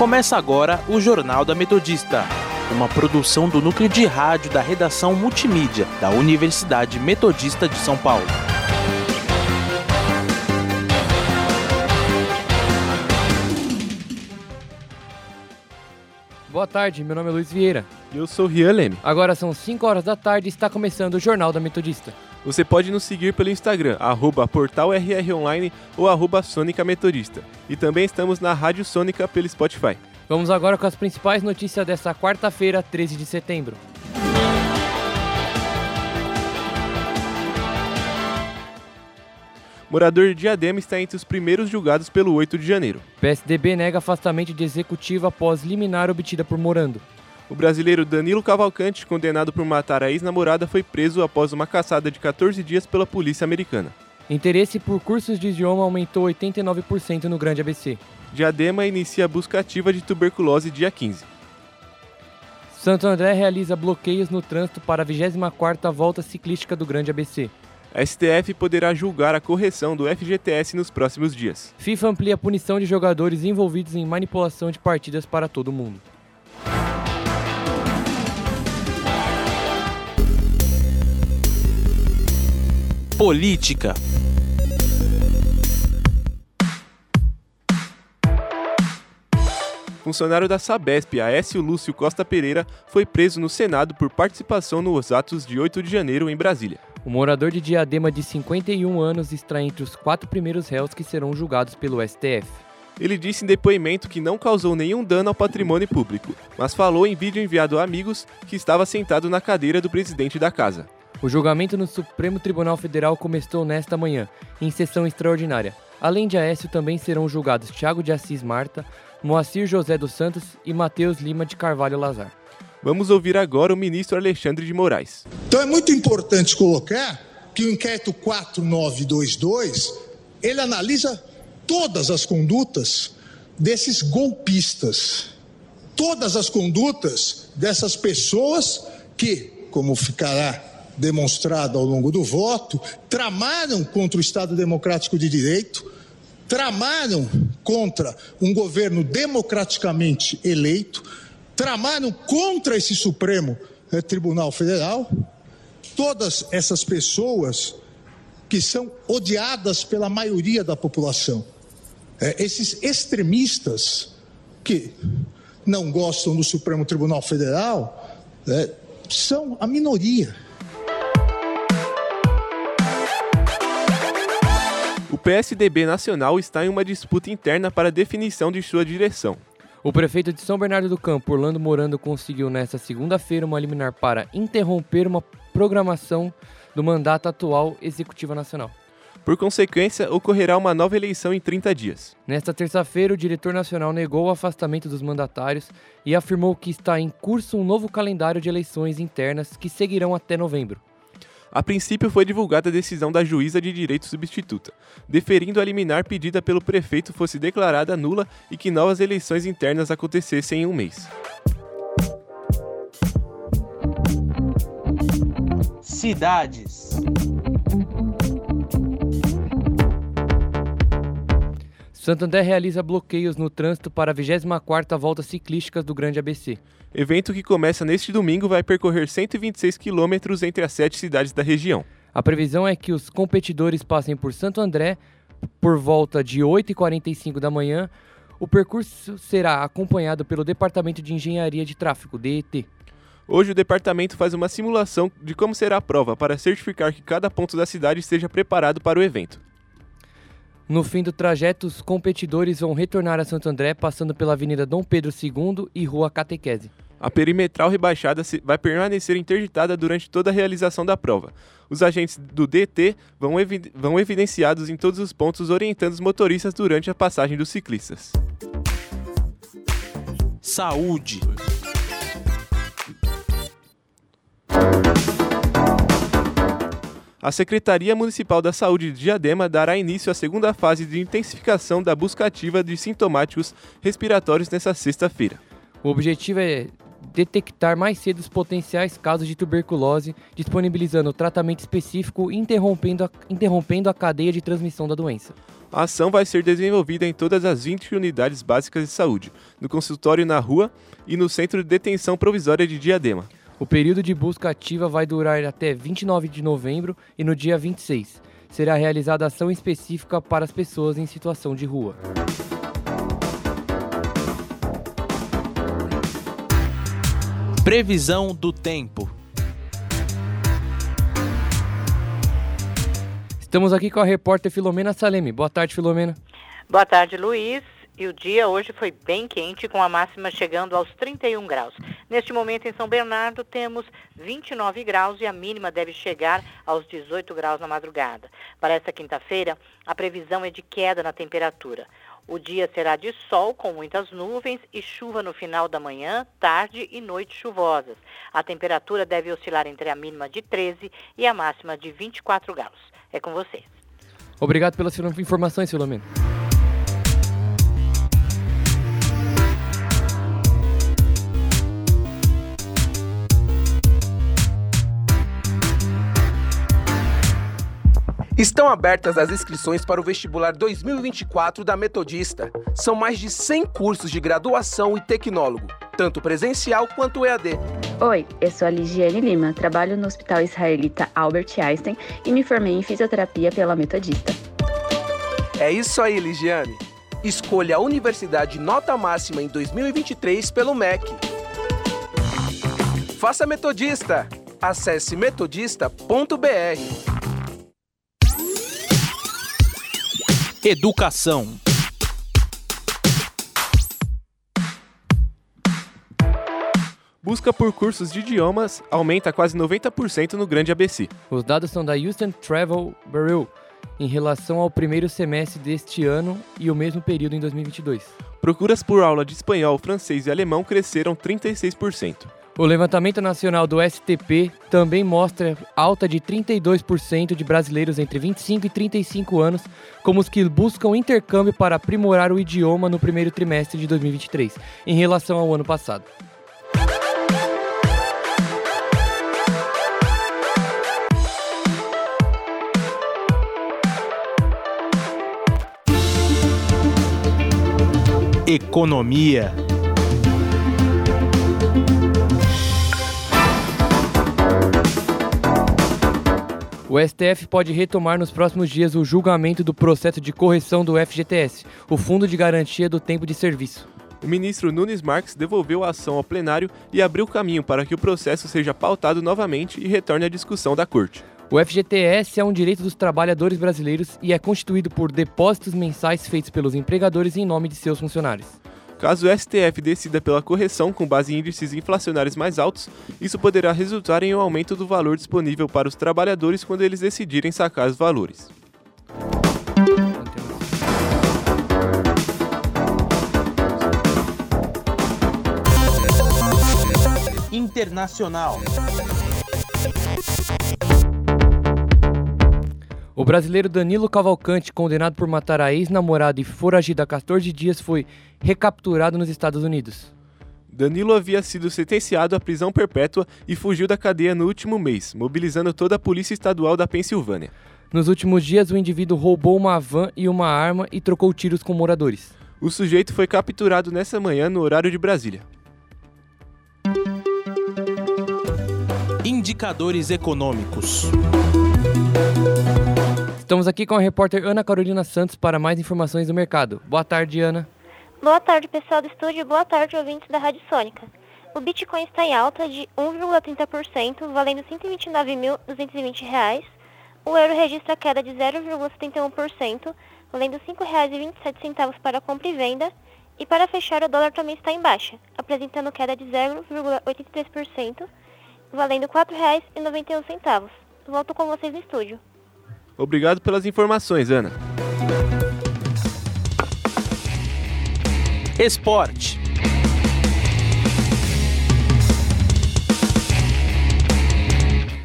Começa agora o Jornal da Metodista, uma produção do núcleo de rádio da redação multimídia da Universidade Metodista de São Paulo. Boa tarde, meu nome é Luiz Vieira. E eu sou Rian Leme. Agora são 5 horas da tarde e está começando o Jornal da Metodista. Você pode nos seguir pelo Instagram, arroba portalrronline ou arroba Sônica Metodista. E também estamos na Rádio Sônica pelo Spotify. Vamos agora com as principais notícias desta quarta-feira, 13 de setembro. Morador de Diadema está entre os primeiros julgados pelo 8 de janeiro. PSDB nega afastamento de executivo após liminar obtida por Morando. O brasileiro Danilo Cavalcante, condenado por matar a ex-namorada, foi preso após uma caçada de 14 dias pela polícia americana. Interesse por cursos de idioma aumentou 89% no Grande ABC. Diadema inicia a busca ativa de tuberculose dia 15. Santo André realiza bloqueios no trânsito para a 24ª volta ciclística do Grande ABC. A STF poderá julgar a correção do FGTS nos próximos dias. FIFA amplia a punição de jogadores envolvidos em manipulação de partidas para todo mundo. Política. Funcionário da Sabesp, Aécio Lúcio Costa Pereira, foi preso no Senado por participação nos atos de 8 de janeiro em Brasília. O morador de Diadema de 51 anos está entre os quatro primeiros réus que serão julgados pelo STF. Ele disse em depoimento que não causou nenhum dano ao patrimônio público, mas falou em vídeo enviado a amigos que estava sentado na cadeira do presidente da casa. O julgamento no Supremo Tribunal Federal começou nesta manhã, em sessão extraordinária. Além de Aécio, também serão julgados Tiago de Assis Marta, Moacir José dos Santos e Matheus Lima de Carvalho Lazar. Vamos ouvir agora o ministro Alexandre de Moraes. Então é muito importante colocar que o inquérito 4922, ele analisa todas as condutas desses golpistas, todas as condutas dessas pessoas que, como ficará demonstrado ao longo do voto, tramaram contra o Estado Democrático de Direito, tramaram contra um governo democraticamente eleito, tramaram contra esse Supremo eh, Tribunal Federal. Todas essas pessoas que são odiadas pela maioria da população. Eh, esses extremistas que não gostam do Supremo Tribunal Federal eh, são a minoria. O PSDB nacional está em uma disputa interna para a definição de sua direção. O prefeito de São Bernardo do Campo, Orlando Morando, conseguiu nesta segunda-feira uma liminar para interromper uma programação do mandato atual Executiva Nacional. Por consequência, ocorrerá uma nova eleição em 30 dias. Nesta terça-feira, o diretor nacional negou o afastamento dos mandatários e afirmou que está em curso um novo calendário de eleições internas que seguirão até novembro. A princípio foi divulgada a decisão da juíza de direito substituta, deferindo a liminar pedida pelo prefeito fosse declarada nula e que novas eleições internas acontecessem em um mês. Cidades. Santander realiza bloqueios no trânsito para a 24ª volta ciclística do Grande ABC. Evento que começa neste domingo vai percorrer 126 quilômetros entre as sete cidades da região. A previsão é que os competidores passem por Santo André por volta de 8h45 da manhã. O percurso será acompanhado pelo Departamento de Engenharia de Tráfego, DET. Hoje o departamento faz uma simulação de como será a prova para certificar que cada ponto da cidade esteja preparado para o evento. No fim do trajeto, os competidores vão retornar a Santo André passando pela Avenida Dom Pedro II e Rua Catequese. A perimetral rebaixada vai permanecer interditada durante toda a realização da prova. Os agentes do DT vão, evi vão evidenciados em todos os pontos orientando os motoristas durante a passagem dos ciclistas. Saúde. A Secretaria Municipal da Saúde de Diadema dará início à segunda fase de intensificação da busca ativa de sintomáticos respiratórios nesta sexta-feira. O objetivo é detectar mais cedo os potenciais casos de tuberculose, disponibilizando tratamento específico e interrompendo a, interrompendo a cadeia de transmissão da doença. A ação vai ser desenvolvida em todas as 20 unidades básicas de saúde, no consultório na rua e no centro de detenção provisória de Diadema. O período de busca ativa vai durar até 29 de novembro e no dia 26 será realizada ação específica para as pessoas em situação de rua. Previsão do tempo. Estamos aqui com a repórter Filomena Salemi. Boa tarde, Filomena. Boa tarde, Luiz. E o dia hoje foi bem quente, com a máxima chegando aos 31 graus. Neste momento, em São Bernardo, temos 29 graus e a mínima deve chegar aos 18 graus na madrugada. Para esta quinta-feira, a previsão é de queda na temperatura. O dia será de sol com muitas nuvens e chuva no final da manhã, tarde e noite chuvosas. A temperatura deve oscilar entre a mínima de 13 e a máxima de 24 graus. É com vocês. Obrigado pelas informações, Filomena. Estão abertas as inscrições para o vestibular 2024 da Metodista. São mais de 100 cursos de graduação e tecnólogo, tanto presencial quanto EAD. Oi, eu sou a Ligiane Lima, trabalho no Hospital Israelita Albert Einstein e me formei em fisioterapia pela Metodista. É isso aí, Ligiane. Escolha a universidade nota máxima em 2023 pelo MEC. Faça Metodista. Acesse metodista.br. Educação. Busca por cursos de idiomas aumenta quase 90% no Grande ABC. Os dados são da Houston Travel Bureau em relação ao primeiro semestre deste ano e o mesmo período em 2022. Procuras por aula de espanhol, francês e alemão cresceram 36%. O levantamento nacional do STP também mostra alta de 32% de brasileiros entre 25 e 35 anos como os que buscam intercâmbio para aprimorar o idioma no primeiro trimestre de 2023, em relação ao ano passado. Economia. O STF pode retomar nos próximos dias o julgamento do processo de correção do FGTS, o Fundo de Garantia do Tempo de Serviço. O ministro Nunes Marques devolveu a ação ao plenário e abriu caminho para que o processo seja pautado novamente e retorne à discussão da Corte. O FGTS é um direito dos trabalhadores brasileiros e é constituído por depósitos mensais feitos pelos empregadores em nome de seus funcionários. Caso o STF decida pela correção com base em índices inflacionários mais altos, isso poderá resultar em um aumento do valor disponível para os trabalhadores quando eles decidirem sacar os valores. Internacional. O brasileiro Danilo Cavalcante, condenado por matar a ex-namorada e foragido há 14 dias, foi recapturado nos Estados Unidos. Danilo havia sido sentenciado à prisão perpétua e fugiu da cadeia no último mês, mobilizando toda a Polícia Estadual da Pensilvânia. Nos últimos dias, o indivíduo roubou uma van e uma arma e trocou tiros com moradores. O sujeito foi capturado nessa manhã no horário de Brasília. Indicadores econômicos. Estamos aqui com a repórter Ana Carolina Santos para mais informações do mercado. Boa tarde, Ana. Boa tarde, pessoal do estúdio. Boa tarde, ouvintes da Rádio Sônica. O Bitcoin está em alta de 1,30%, valendo R$ 129.220. O euro registra queda de 0,71%, valendo R$ 5,27 para compra e venda. E para fechar, o dólar também está em baixa, apresentando queda de 0,83%, valendo R$ 4,91. Volto com vocês no estúdio. Obrigado pelas informações, Ana. Esporte.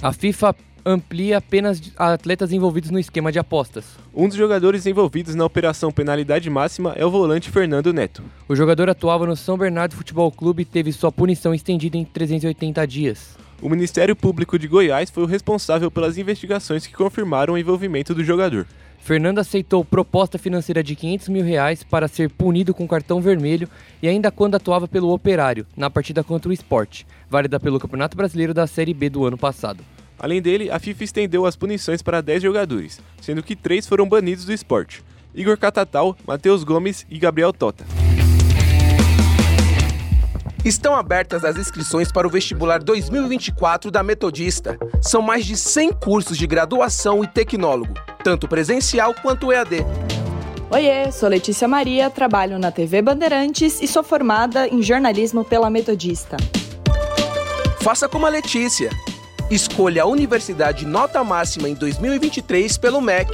A FIFA amplia apenas atletas envolvidos no esquema de apostas. Um dos jogadores envolvidos na operação penalidade máxima é o volante Fernando Neto. O jogador atuava no São Bernardo Futebol Clube e teve sua punição estendida em 380 dias. O Ministério Público de Goiás foi o responsável pelas investigações que confirmaram o envolvimento do jogador. Fernando aceitou proposta financeira de 500 mil reais para ser punido com cartão vermelho e ainda quando atuava pelo Operário, na partida contra o Esporte, válida pelo Campeonato Brasileiro da Série B do ano passado. Além dele, a FIFA estendeu as punições para 10 jogadores, sendo que 3 foram banidos do esporte: Igor Catatal, Matheus Gomes e Gabriel Tota. Estão abertas as inscrições para o vestibular 2024 da Metodista. São mais de 100 cursos de graduação e tecnólogo, tanto presencial quanto EAD. Oiê, sou Letícia Maria, trabalho na TV Bandeirantes e sou formada em jornalismo pela Metodista. Faça como a Letícia. Escolha a universidade nota máxima em 2023 pelo MEC.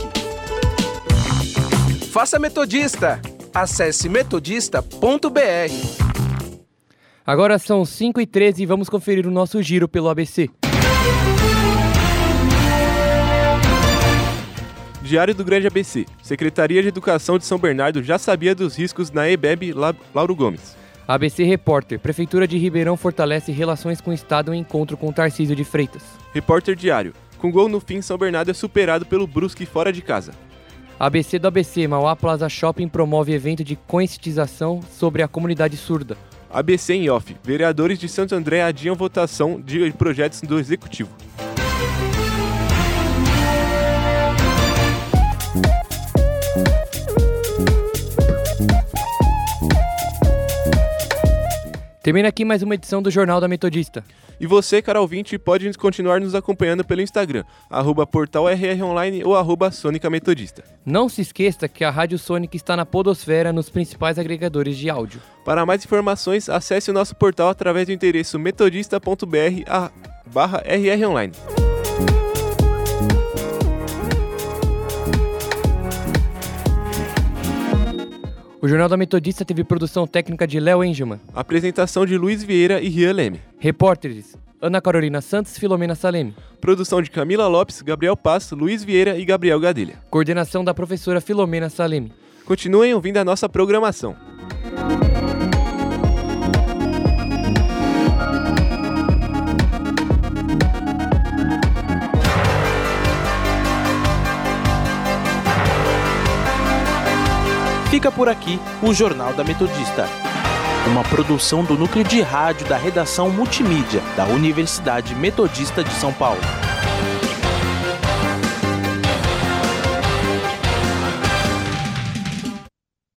Faça Metodista. Acesse metodista.br. Agora são 5 e 13 e vamos conferir o nosso giro pelo ABC. Diário do Grande ABC. Secretaria de Educação de São Bernardo já sabia dos riscos na EBEB Lauro Gomes. ABC Repórter. Prefeitura de Ribeirão fortalece relações com o Estado em encontro com Tarcísio de Freitas. Repórter Diário. Com gol no fim, São Bernardo é superado pelo Brusque fora de casa. ABC do ABC. Mauá Plaza Shopping promove evento de conscientização sobre a comunidade surda. ABC em off. Vereadores de Santo André adiam votação de projetos do Executivo. Termina aqui mais uma edição do Jornal da Metodista. E você, cara ouvinte, pode continuar nos acompanhando pelo Instagram, arroba portalrronline ou arroba Sônica Metodista. Não se esqueça que a Rádio Sônica está na podosfera nos principais agregadores de áudio. Para mais informações, acesse o nosso portal através do endereço metodista.br barra rronline. O Jornal da Metodista teve produção técnica de Léo Engelman. Apresentação de Luiz Vieira e Rian Leme. Repórteres Ana Carolina Santos, Filomena Saleme. Produção de Camila Lopes, Gabriel Paz, Luiz Vieira e Gabriel Gadelha. Coordenação da professora Filomena Saleme. Continuem ouvindo a nossa programação. Fica por aqui o Jornal da Metodista. Uma produção do núcleo de rádio da redação multimídia da Universidade Metodista de São Paulo.